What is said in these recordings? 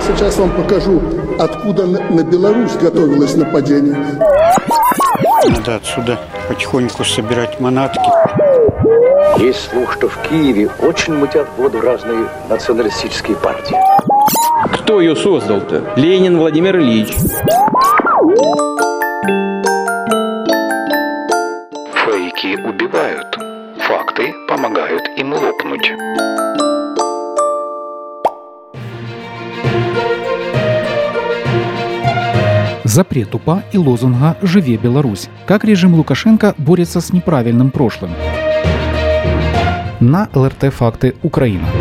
Я сейчас вам покажу, откуда на Беларусь готовилось нападение. Надо отсюда потихоньку собирать манатки. Есть слух, что в Киеве очень мутят воду разные националистические партии. Кто ее создал-то? Ленин Владимир Ильич. Фейки убивают. Факты помогают им лопнуть. Запрет УПА и лозунга «Живе Беларусь». Как режим Лукашенко борется с неправильным прошлым. На ЛРТ «Факты Украина».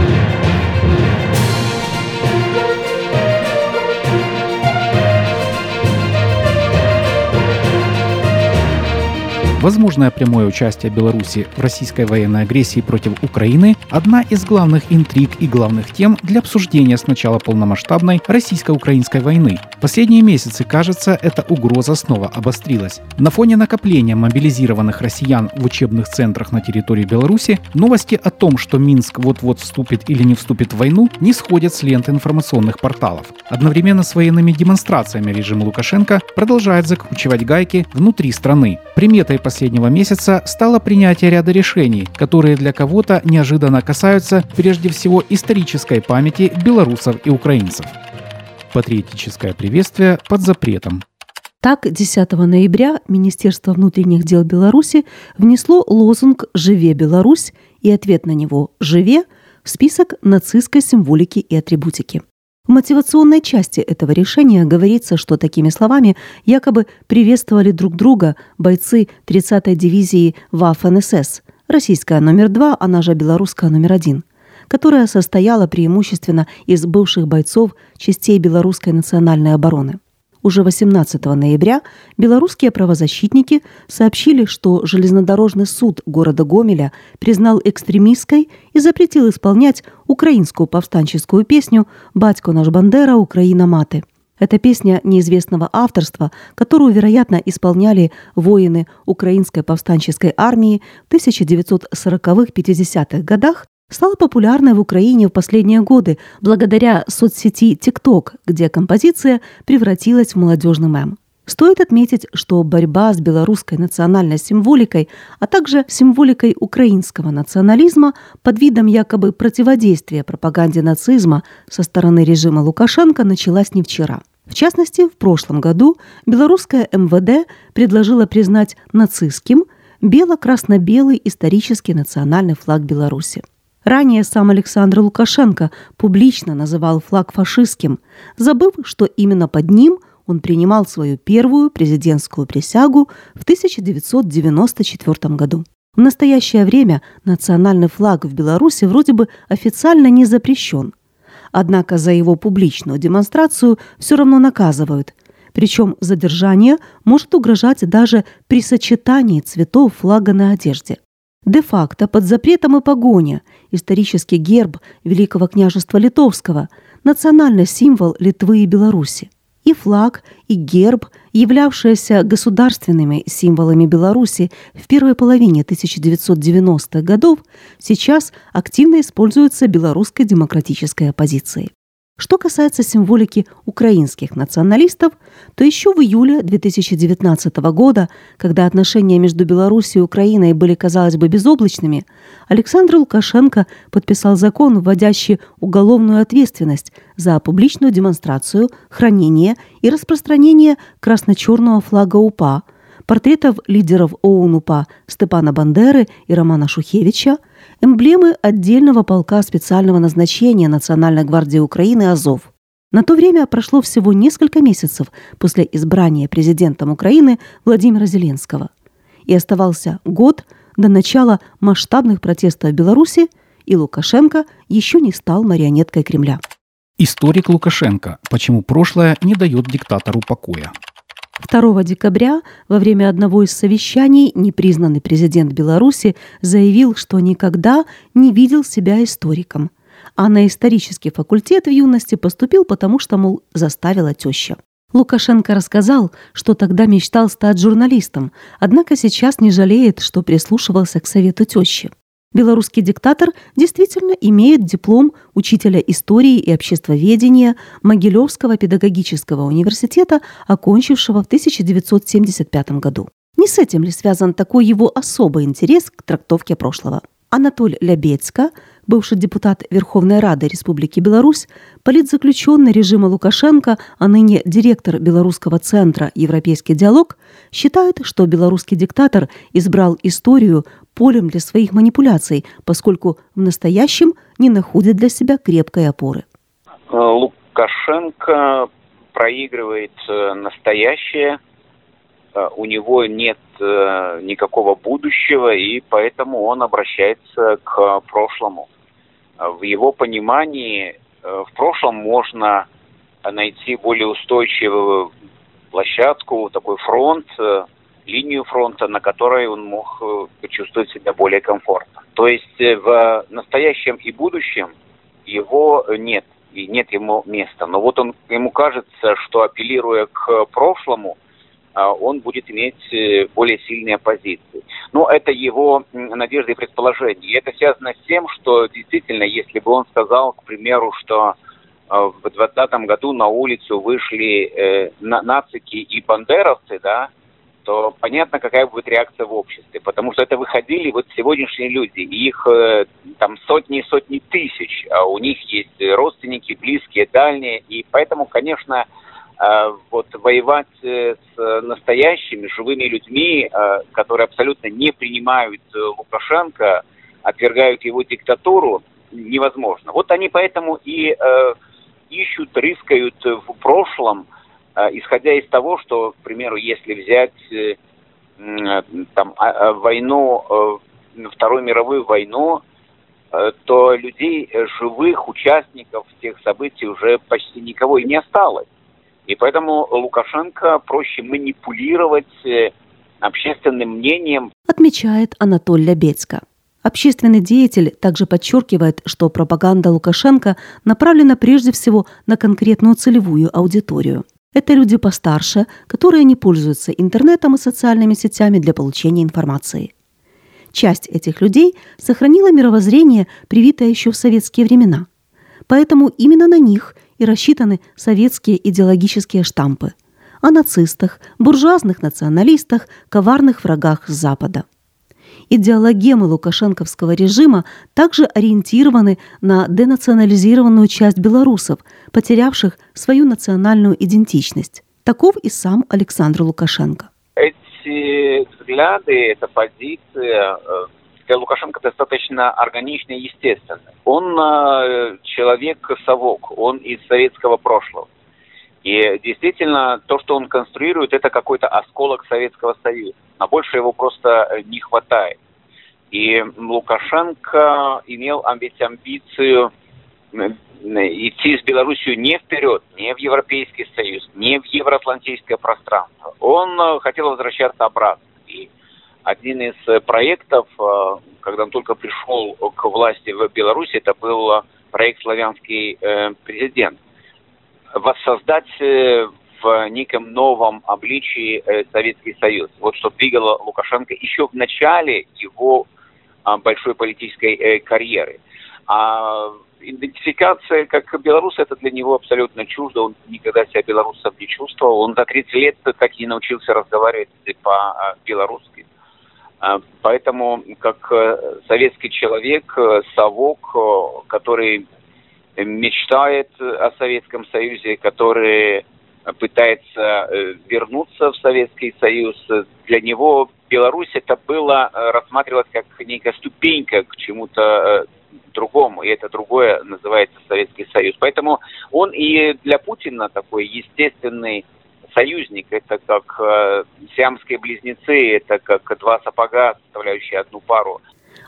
Возможное прямое участие Беларуси в российской военной агрессии против Украины – одна из главных интриг и главных тем для обсуждения с начала полномасштабной российско-украинской войны. Последние месяцы, кажется, эта угроза снова обострилась. На фоне накопления мобилизированных россиян в учебных центрах на территории Беларуси новости о том, что Минск вот-вот вступит или не вступит в войну, не сходят с ленты информационных порталов. Одновременно с военными демонстрациями режим Лукашенко продолжает закручивать гайки внутри страны. Приметой последнего месяца стало принятие ряда решений, которые для кого-то неожиданно касаются прежде всего исторической памяти белорусов и украинцев. Патриотическое приветствие под запретом. Так, 10 ноября Министерство внутренних дел Беларуси внесло лозунг «Живе Беларусь» и ответ на него «Живе» в список нацистской символики и атрибутики. В мотивационной части этого решения говорится, что такими словами якобы приветствовали друг друга бойцы 30-й дивизии ВАФ-НСС, российская номер 2, она же белорусская номер 1, которая состояла преимущественно из бывших бойцов частей белорусской национальной обороны. Уже 18 ноября белорусские правозащитники сообщили, что железнодорожный суд города Гомеля признал экстремистской и запретил исполнять украинскую повстанческую песню «Батько наш Бандера, Украина маты». Это песня неизвестного авторства, которую, вероятно, исполняли воины украинской повстанческой армии в 1940-50-х годах стала популярной в Украине в последние годы благодаря соцсети TikTok, где композиция превратилась в молодежный мем. Стоит отметить, что борьба с белорусской национальной символикой, а также символикой украинского национализма под видом якобы противодействия пропаганде нацизма со стороны режима Лукашенко началась не вчера. В частности, в прошлом году белорусское МВД предложило признать нацистским бело-красно-белый исторический национальный флаг Беларуси. Ранее сам Александр Лукашенко публично называл флаг фашистским, забыв, что именно под ним он принимал свою первую президентскую присягу в 1994 году. В настоящее время национальный флаг в Беларуси вроде бы официально не запрещен. Однако за его публичную демонстрацию все равно наказывают. Причем задержание может угрожать даже при сочетании цветов флага на одежде. Де-факто под запретом и погоня исторический герб Великого княжества Литовского, национальный символ Литвы и Беларуси. И флаг, и герб, являвшиеся государственными символами Беларуси в первой половине 1990-х годов, сейчас активно используются белорусской демократической оппозицией. Что касается символики украинских националистов, то еще в июле 2019 года, когда отношения между Беларусью и Украиной были, казалось бы, безоблачными, Александр Лукашенко подписал закон, вводящий уголовную ответственность за публичную демонстрацию, хранение и распространение красно-черного флага УПА, портретов лидеров ОУН-УПА Степана Бандеры и Романа Шухевича – эмблемы отдельного полка специального назначения Национальной гвардии Украины «Азов». На то время прошло всего несколько месяцев после избрания президентом Украины Владимира Зеленского. И оставался год до начала масштабных протестов в Беларуси, и Лукашенко еще не стал марионеткой Кремля. Историк Лукашенко. Почему прошлое не дает диктатору покоя? 2 декабря во время одного из совещаний непризнанный президент Беларуси заявил, что никогда не видел себя историком, а на исторический факультет в юности поступил потому, что, мол, заставила теща. Лукашенко рассказал, что тогда мечтал стать журналистом, однако сейчас не жалеет, что прислушивался к совету тещи. Белорусский диктатор действительно имеет диплом учителя истории и обществоведения Могилевского педагогического университета, окончившего в 1975 году. Не с этим ли связан такой его особый интерес к трактовке прошлого? Анатоль Лябецка, бывший депутат Верховной Рады Республики Беларусь, политзаключенный режима Лукашенко, а ныне директор Белорусского центра «Европейский диалог», считает, что белорусский диктатор избрал историю полем для своих манипуляций, поскольку в настоящем не находит для себя крепкой опоры. Лукашенко проигрывает э, настоящее, э, у него нет э, никакого будущего, и поэтому он обращается к прошлому. В его понимании в прошлом можно найти более устойчивую площадку, такой фронт, линию фронта, на которой он мог почувствовать себя более комфортно. То есть в настоящем и будущем его нет и нет ему места. Но вот он, ему кажется, что апеллируя к прошлому, а, он будет иметь э, более сильные позиции. Но это его надежды и предположения. И это связано с тем, что действительно, если бы он сказал, к примеру, что а, в 2020 году на улицу вышли э, нацики и бандеровцы, да, то понятно, какая будет реакция в обществе, потому что это выходили вот сегодняшние люди, их э, там сотни и сотни тысяч, а у них есть родственники, близкие, дальние, и поэтому, конечно, вот воевать э, с настоящими живыми людьми, которые абсолютно не принимают Лукашенко, отвергают его диктатуру, невозможно. Вот они поэтому и ищут, рыскают в прошлом, а, исходя из того, что, к примеру, если взять э, там, а, а, войну, э, Вторую мировую войну, э, то людей, живых участников тех событий уже почти никого и не осталось. И поэтому Лукашенко проще манипулировать общественным мнением. Отмечает Анатолий Лябецко. Общественный деятель также подчеркивает, что пропаганда Лукашенко направлена прежде всего на конкретную целевую аудиторию. Это люди постарше, которые не пользуются интернетом и социальными сетями для получения информации. Часть этих людей сохранила мировоззрение, привитое еще в советские времена. Поэтому именно на них и рассчитаны советские идеологические штампы о нацистах, буржуазных националистах, коварных врагах Запада – идеологемы лукашенковского режима также ориентированы на денационализированную часть белорусов, потерявших свою национальную идентичность. Таков и сам Александр Лукашенко. Эти взгляды, эта позиция э, для Лукашенко достаточно органична и естественна. Он э, человек-совок, он из советского прошлого. И действительно, то, что он конструирует, это какой-то осколок Советского Союза. На больше его просто э, не хватает. И Лукашенко имел ведь амбицию идти с Белоруссией не вперед, не в Европейский Союз, не в евроатлантическое пространство. Он э, хотел возвращаться обратно. И один из э, проектов, когда он только пришел к власти в Беларуси, это был проект «Славянский президент» воссоздать э, в неком новом обличии э, Советский Союз. Вот что двигало Лукашенко еще в начале его а, большой политической э, карьеры. А идентификация как белорус, это для него абсолютно чуждо. Он никогда себя белорусом не чувствовал. Он за 30 лет так и не научился разговаривать по-белорусски. А, поэтому, как советский человек, совок, который мечтает о Советском Союзе, который пытается э, вернуться в Советский Союз. Для него Беларусь это было э, рассматривалось как некая ступенька к чему-то э, другому, и это другое называется Советский Союз. Поэтому он и для Путина такой естественный союзник. Это как э, сиамские близнецы, это как два сапога, составляющие одну пару.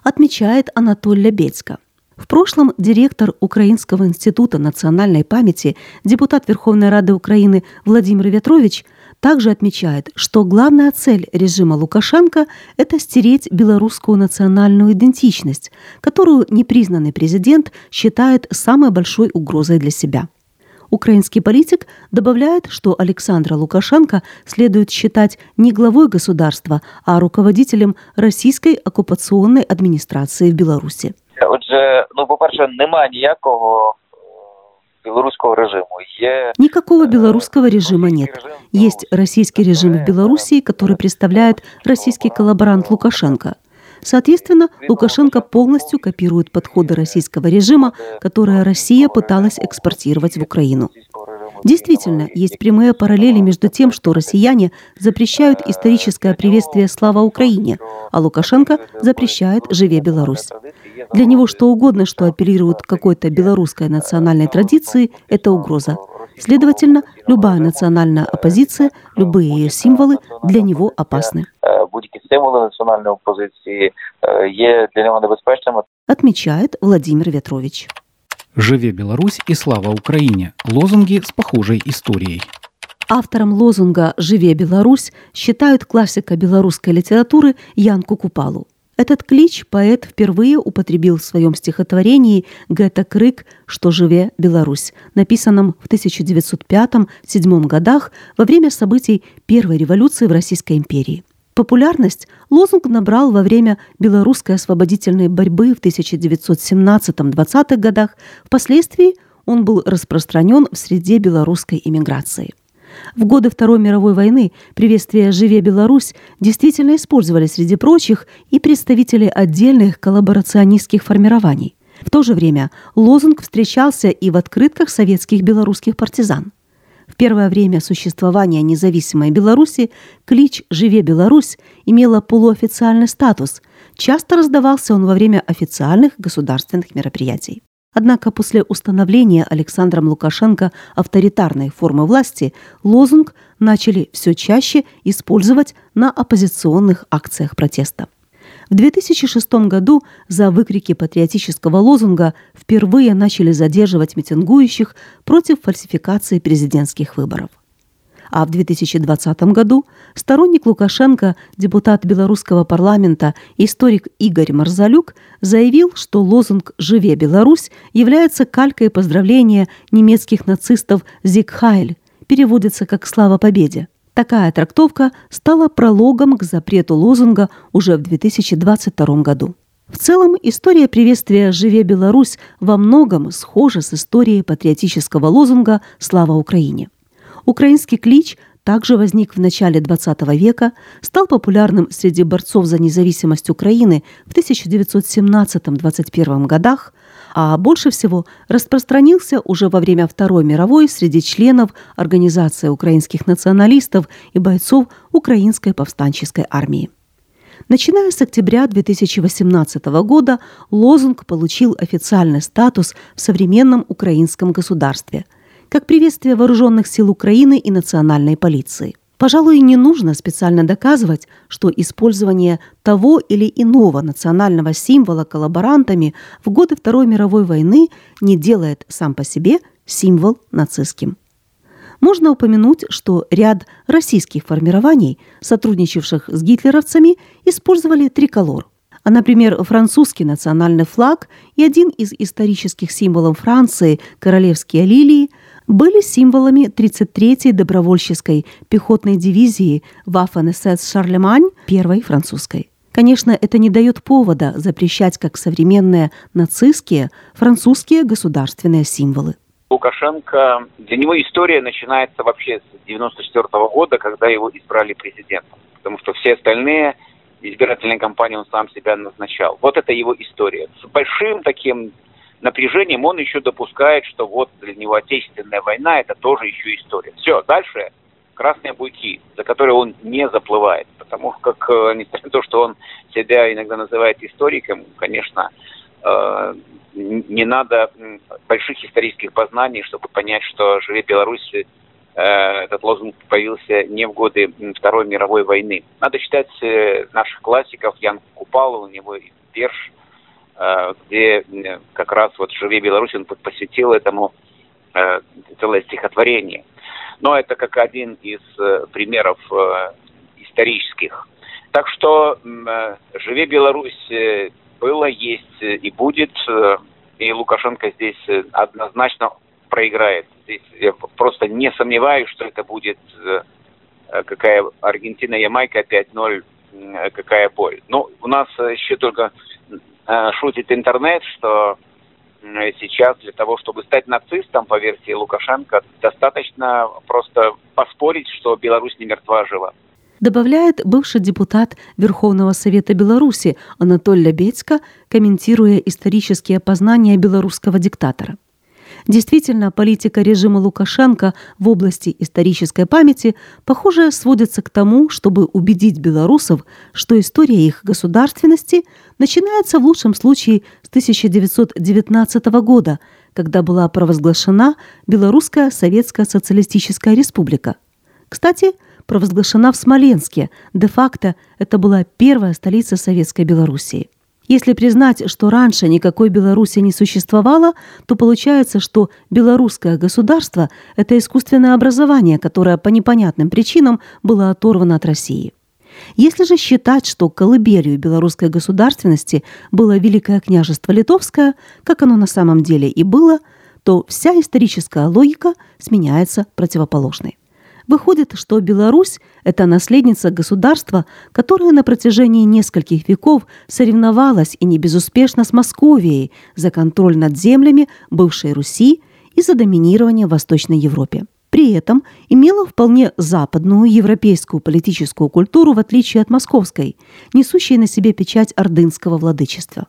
Отмечает Анатолий Лебецко. В прошлом директор Украинского института национальной памяти, депутат Верховной Рады Украины Владимир Ветрович также отмечает, что главная цель режима Лукашенко – это стереть белорусскую национальную идентичность, которую непризнанный президент считает самой большой угрозой для себя. Украинский политик добавляет, что Александра Лукашенко следует считать не главой государства, а руководителем российской оккупационной администрации в Беларуси. Отже, ну по-перше, нема ніякого белорусского режима. Никакого белорусского режима нет. Есть российский режим в Белоруссии, который представляет российский коллаборант Лукашенко. Соответственно, Лукашенко полностью копирует подходы российского режима, которые Россия пыталась экспортировать в Украину. Действительно, есть прямые параллели между тем, что россияне запрещают историческое приветствие «Слава Украине», а Лукашенко запрещает «Живе Беларусь». Для него что угодно, что апеллирует к какой-то белорусской национальной традиции, это угроза. Следовательно, любая национальная оппозиция, любые ее символы для него опасны е, будь-які символи національної опозиції е, є для нього небезпечними. Отмечает Владимир Ветрович. «Живе Беларусь» и «Слава Украине» – лозунги с похожей историей. Автором лозунга «Живе Беларусь» считают классика белорусской литературы Янку Купалу. Этот клич поэт впервые употребил в своем стихотворении «Гетто Крык, что живе Беларусь», написанном в 1905-1907 годах во время событий Первой революции в Российской империи. Популярность лозунг набрал во время белорусской освободительной борьбы в 1917-20-х годах. Впоследствии он был распространен в среде белорусской иммиграции. В годы Второй мировой войны приветствие «Живе Беларусь» действительно использовали среди прочих и представители отдельных коллаборационистских формирований. В то же время лозунг встречался и в открытках советских белорусских партизан. В первое время существования независимой Беларуси клич «Живе Беларусь» имела полуофициальный статус. Часто раздавался он во время официальных государственных мероприятий. Однако после установления Александром Лукашенко авторитарной формы власти лозунг начали все чаще использовать на оппозиционных акциях протеста. В 2006 году за выкрики патриотического лозунга впервые начали задерживать митингующих против фальсификации президентских выборов. А в 2020 году сторонник Лукашенко, депутат белорусского парламента, историк Игорь Марзалюк заявил, что лозунг «Живе Беларусь» является калькой поздравления немецких нацистов «Зиг Хайль», переводится как «Слава Победе». Такая трактовка стала прологом к запрету лозунга уже в 2022 году. В целом, история приветствия «Живе Беларусь» во многом схожа с историей патриотического лозунга «Слава Украине». Украинский клич также возник в начале XX века, стал популярным среди борцов за независимость Украины в 1917-21 годах, а больше всего распространился уже во время Второй мировой среди членов Организации украинских националистов и бойцов Украинской повстанческой армии. Начиная с октября 2018 года лозунг получил официальный статус в современном украинском государстве – как приветствие вооруженных сил Украины и национальной полиции. Пожалуй, не нужно специально доказывать, что использование того или иного национального символа коллаборантами в годы Второй мировой войны не делает сам по себе символ нацистским. Можно упомянуть, что ряд российских формирований, сотрудничавших с гитлеровцами, использовали триколор. А, например, французский национальный флаг и один из исторических символов Франции – королевские лилии – были символами 33-й добровольческой пехотной дивизии Waffen-СС «Шарлемань» первой французской. Конечно, это не дает повода запрещать как современные нацистские французские государственные символы. Лукашенко, для него история начинается вообще с 94 года, когда его избрали президентом. Потому что все остальные избирательные кампании он сам себя назначал. Вот это его история. С большим таким напряжением он еще допускает, что вот для него отечественная война это тоже еще история. Все, дальше красные буйки, за которые он не заплывает. Потому как, э, несмотря на то, что он себя иногда называет историком, конечно, э, не надо больших исторических познаний, чтобы понять, что «Живе Беларусь» э, этот лозунг появился не в годы Второй мировой войны. Надо читать наших классиков, Ян Купалу, у него Берш, где как раз вот «Живе Беларусь» он посвятил этому целое стихотворение. Но это как один из примеров исторических. Так что «Живе Беларусь» было, есть и будет. И Лукашенко здесь однозначно проиграет. Здесь я просто не сомневаюсь, что это будет э, какая Аргентина-Ямайка 5-0, какая боль. Ну, у нас еще только шутит интернет, что сейчас для того, чтобы стать нацистом, по версии Лукашенко, достаточно просто поспорить, что Беларусь не мертва, а жива добавляет бывший депутат Верховного Совета Беларуси Анатолий Лебедько, комментируя исторические познания белорусского диктатора. Действительно, политика режима Лукашенко в области исторической памяти, похоже, сводится к тому, чтобы убедить белорусов, что история их государственности начинается в лучшем случае с 1919 года, когда была провозглашена Белорусская Советская Социалистическая Республика. Кстати, провозглашена в Смоленске. Де-факто это была первая столица Советской Белоруссии. Если признать, что раньше никакой Беларуси не существовало, то получается, что белорусское государство – это искусственное образование, которое по непонятным причинам было оторвано от России. Если же считать, что колыбелью белорусской государственности было Великое княжество Литовское, как оно на самом деле и было, то вся историческая логика сменяется противоположной. Выходит, что Беларусь – это наследница государства, которое на протяжении нескольких веков соревновалось и не безуспешно с Московией за контроль над землями бывшей Руси и за доминирование в Восточной Европе. При этом имела вполне западную европейскую политическую культуру, в отличие от московской, несущей на себе печать ордынского владычества.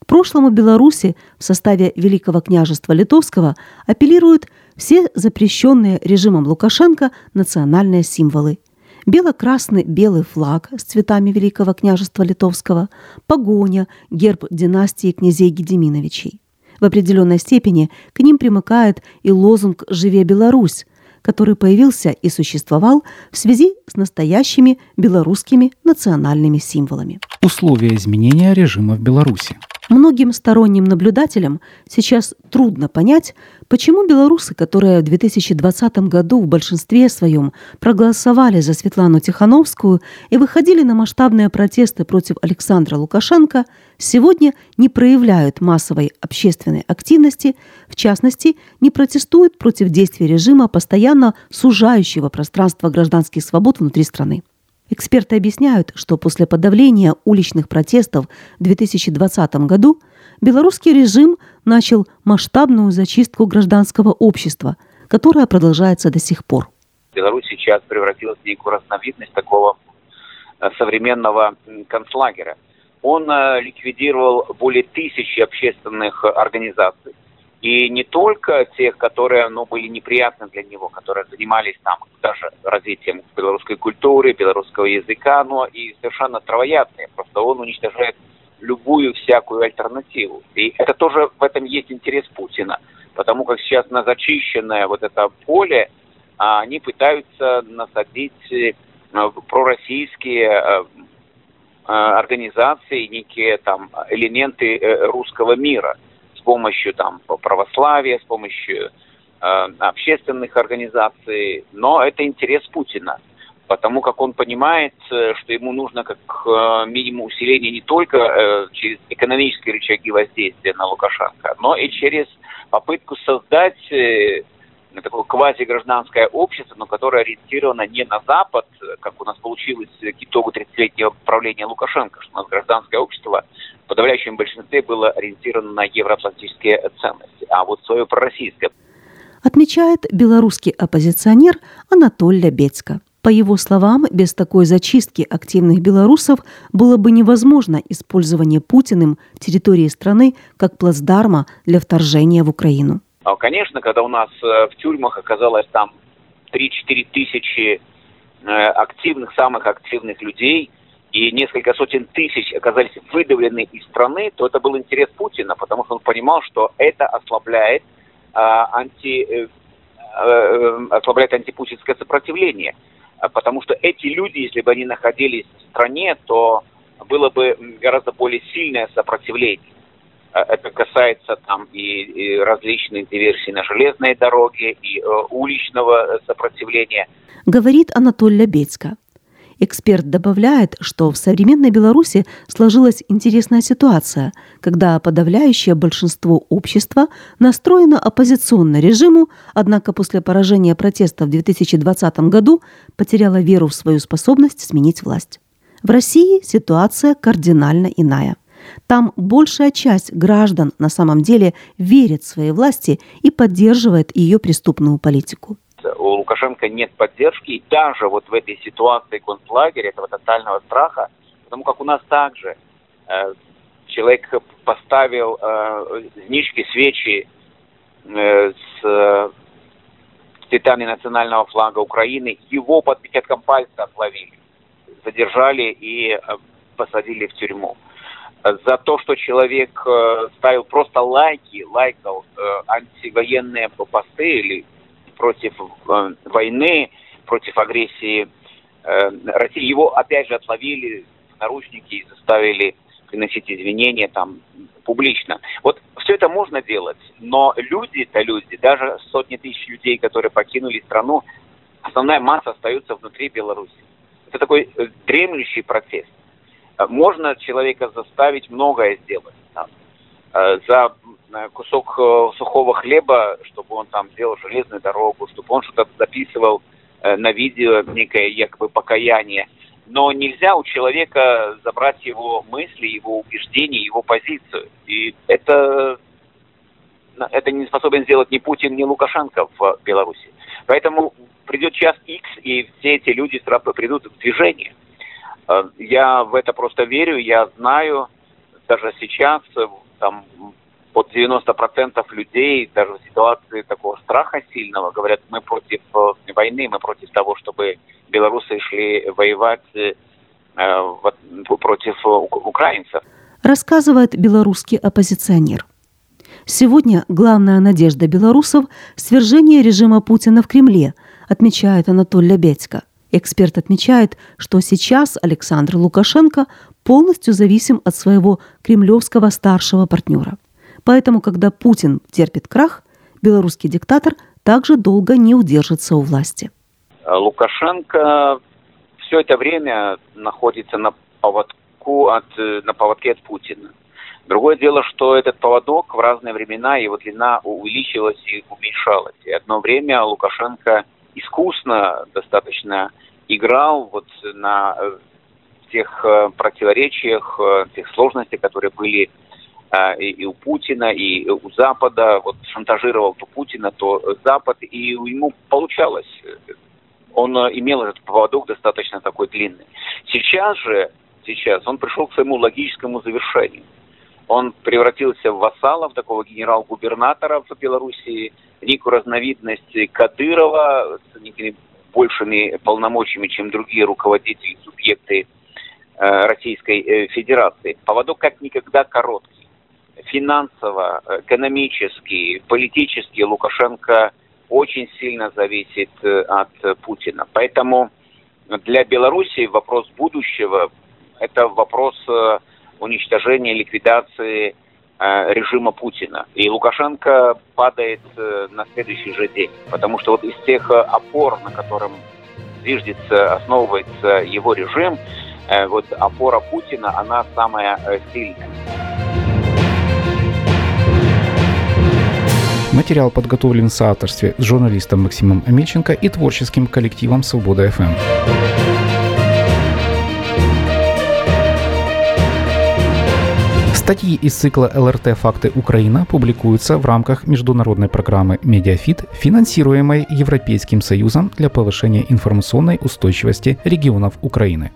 К прошлому Беларуси в составе Великого княжества Литовского апеллируют все запрещенные режимом Лукашенко национальные символы. Бело-красный белый флаг с цветами Великого княжества Литовского, погоня, герб династии князей Гедеминовичей. В определенной степени к ним примыкает и лозунг «Живе Беларусь», который появился и существовал в связи с настоящими белорусскими национальными символами. Условия изменения режима в Беларуси. Многим сторонним наблюдателям сейчас трудно понять, почему белорусы, которые в 2020 году в большинстве своем проголосовали за Светлану Тихановскую и выходили на масштабные протесты против Александра Лукашенко, сегодня не проявляют массовой общественной активности, в частности, не протестуют против действий режима, постоянно сужающего пространство гражданских свобод внутри страны. Эксперты объясняют, что после подавления уличных протестов в 2020 году белорусский режим начал масштабную зачистку гражданского общества, которая продолжается до сих пор. Беларусь сейчас превратилась в некую разновидность такого э, современного концлагеря. Он э, ликвидировал более тысячи общественных организаций и не только тех, которые ну, были неприятны для него, которые занимались там даже развитием белорусской культуры, белорусского языка, но и совершенно травоядные. Просто он уничтожает любую всякую альтернативу. И это тоже в этом есть интерес Путина, потому как сейчас на зачищенное вот это поле а, они пытаются насадить э, пророссийские э, э, организации, некие там элементы русского мира – помощью там православия, с помощью э, общественных организаций, но это интерес Путина, потому как он понимает, э, что ему нужно как э, минимум усиление не только э, через экономические рычаги воздействия на Лукашенко, но и через попытку создать э, такое квази-гражданское общество, но которое ориентировано не на Запад, как у нас получилось к итогу 30-летнего правления Лукашенко, что у нас гражданское общество в подавляющем большинстве было ориентировано на евроатлантические ценности, а вот свое пророссийское. Отмечает белорусский оппозиционер Анатолий Лебедько. По его словам, без такой зачистки активных белорусов было бы невозможно использование Путиным территории страны как плацдарма для вторжения в Украину. А, конечно, когда у нас э, в тюрьмах оказалось там 3-4 тысячи э, активных, самых активных людей, и несколько сотен тысяч оказались выдавлены из страны, то это был интерес Путина, потому что он понимал, что это ослабляет, э, анти, э, антипутинское сопротивление. Потому что эти люди, если бы они находились в стране, то было бы гораздо более сильное сопротивление. Э, это касается там и, и различных диверсий на железной дороге, и э, уличного сопротивления. Говорит Анатолий Лебедько. Эксперт добавляет, что в современной Беларуси сложилась интересная ситуация, когда подавляющее большинство общества настроено оппозиционно режиму, однако после поражения протеста в 2020 году потеряло веру в свою способность сменить власть. В России ситуация кардинально иная. Там большая часть граждан на самом деле верит своей власти и поддерживает ее преступную политику. У Лукашенко нет поддержки, и даже вот в этой ситуации концлагеря, этого тотального страха, потому как у нас также э, человек поставил э, знички, свечи э, с э, цветами национального флага Украины, его под отпечатком пальца отловили, задержали и э, посадили в тюрьму. За то, что человек э, ставил просто лайки, лайкал э, антивоенные посты или против э, войны, против агрессии России. Его опять же отловили в наручники и заставили приносить извинения там публично. Вот все это можно делать, но люди-то люди, даже сотни тысяч людей, которые покинули страну, основная масса остается внутри Беларуси. Это такой дремлющий процесс. Э, можно человека заставить многое сделать. Там, э, за кусок сухого хлеба, чтобы он там делал железную дорогу, чтобы он что-то записывал на видео, некое якобы покаяние. Но нельзя у человека забрать его мысли, его убеждения, его позицию. И это, это не способен сделать ни Путин, ни Лукашенко в Беларуси. Поэтому придет час X, и все эти люди сразу придут в движение. Я в это просто верю, я знаю, даже сейчас там под 90% людей даже в ситуации такого страха сильного говорят, мы против э, войны, мы против того, чтобы белорусы шли воевать э, против украинцев. Рассказывает белорусский оппозиционер. Сегодня главная надежда белорусов – свержение режима Путина в Кремле, отмечает Анатолий Лебедько. Эксперт отмечает, что сейчас Александр Лукашенко полностью зависим от своего кремлевского старшего партнера – Поэтому, когда Путин терпит крах, белорусский диктатор также долго не удержится у власти. Лукашенко все это время находится на поводку от, на поводке от Путина. Другое дело, что этот поводок в разные времена, его длина увеличилась и уменьшалась. И одно время Лукашенко искусно достаточно играл вот на э, тех э, противоречиях, э, тех сложностях, которые были и, у Путина, и у Запада, вот шантажировал то Путина, то Запад, и ему получалось. Он имел этот поводок достаточно такой длинный. Сейчас же, сейчас он пришел к своему логическому завершению. Он превратился в вассала, в такого генерал-губернатора в Белоруссии, некую разновидность Кадырова с некими большими полномочиями, чем другие руководители, субъекты э, Российской э, Федерации. Поводок как никогда короткий финансово, экономически, политически Лукашенко очень сильно зависит э, от Путина. Поэтому для Беларуси вопрос будущего – это вопрос э, уничтожения, ликвидации э, режима Путина. И Лукашенко падает на следующий же день. Потому что вот из тех опор, на котором зиждется, основывается его режим, вот опора Путина, она самая сильная. Материал подготовлен в соавторстве с журналистом Максимом Амельченко и творческим коллективом «Свобода ФМ». Статьи из цикла ЛРТ «Факты Украина» публикуются в рамках международной программы «Медиафит», финансируемой Европейским Союзом для повышения информационной устойчивости регионов Украины.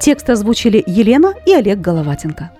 Текст озвучили Елена и Олег Головатенко.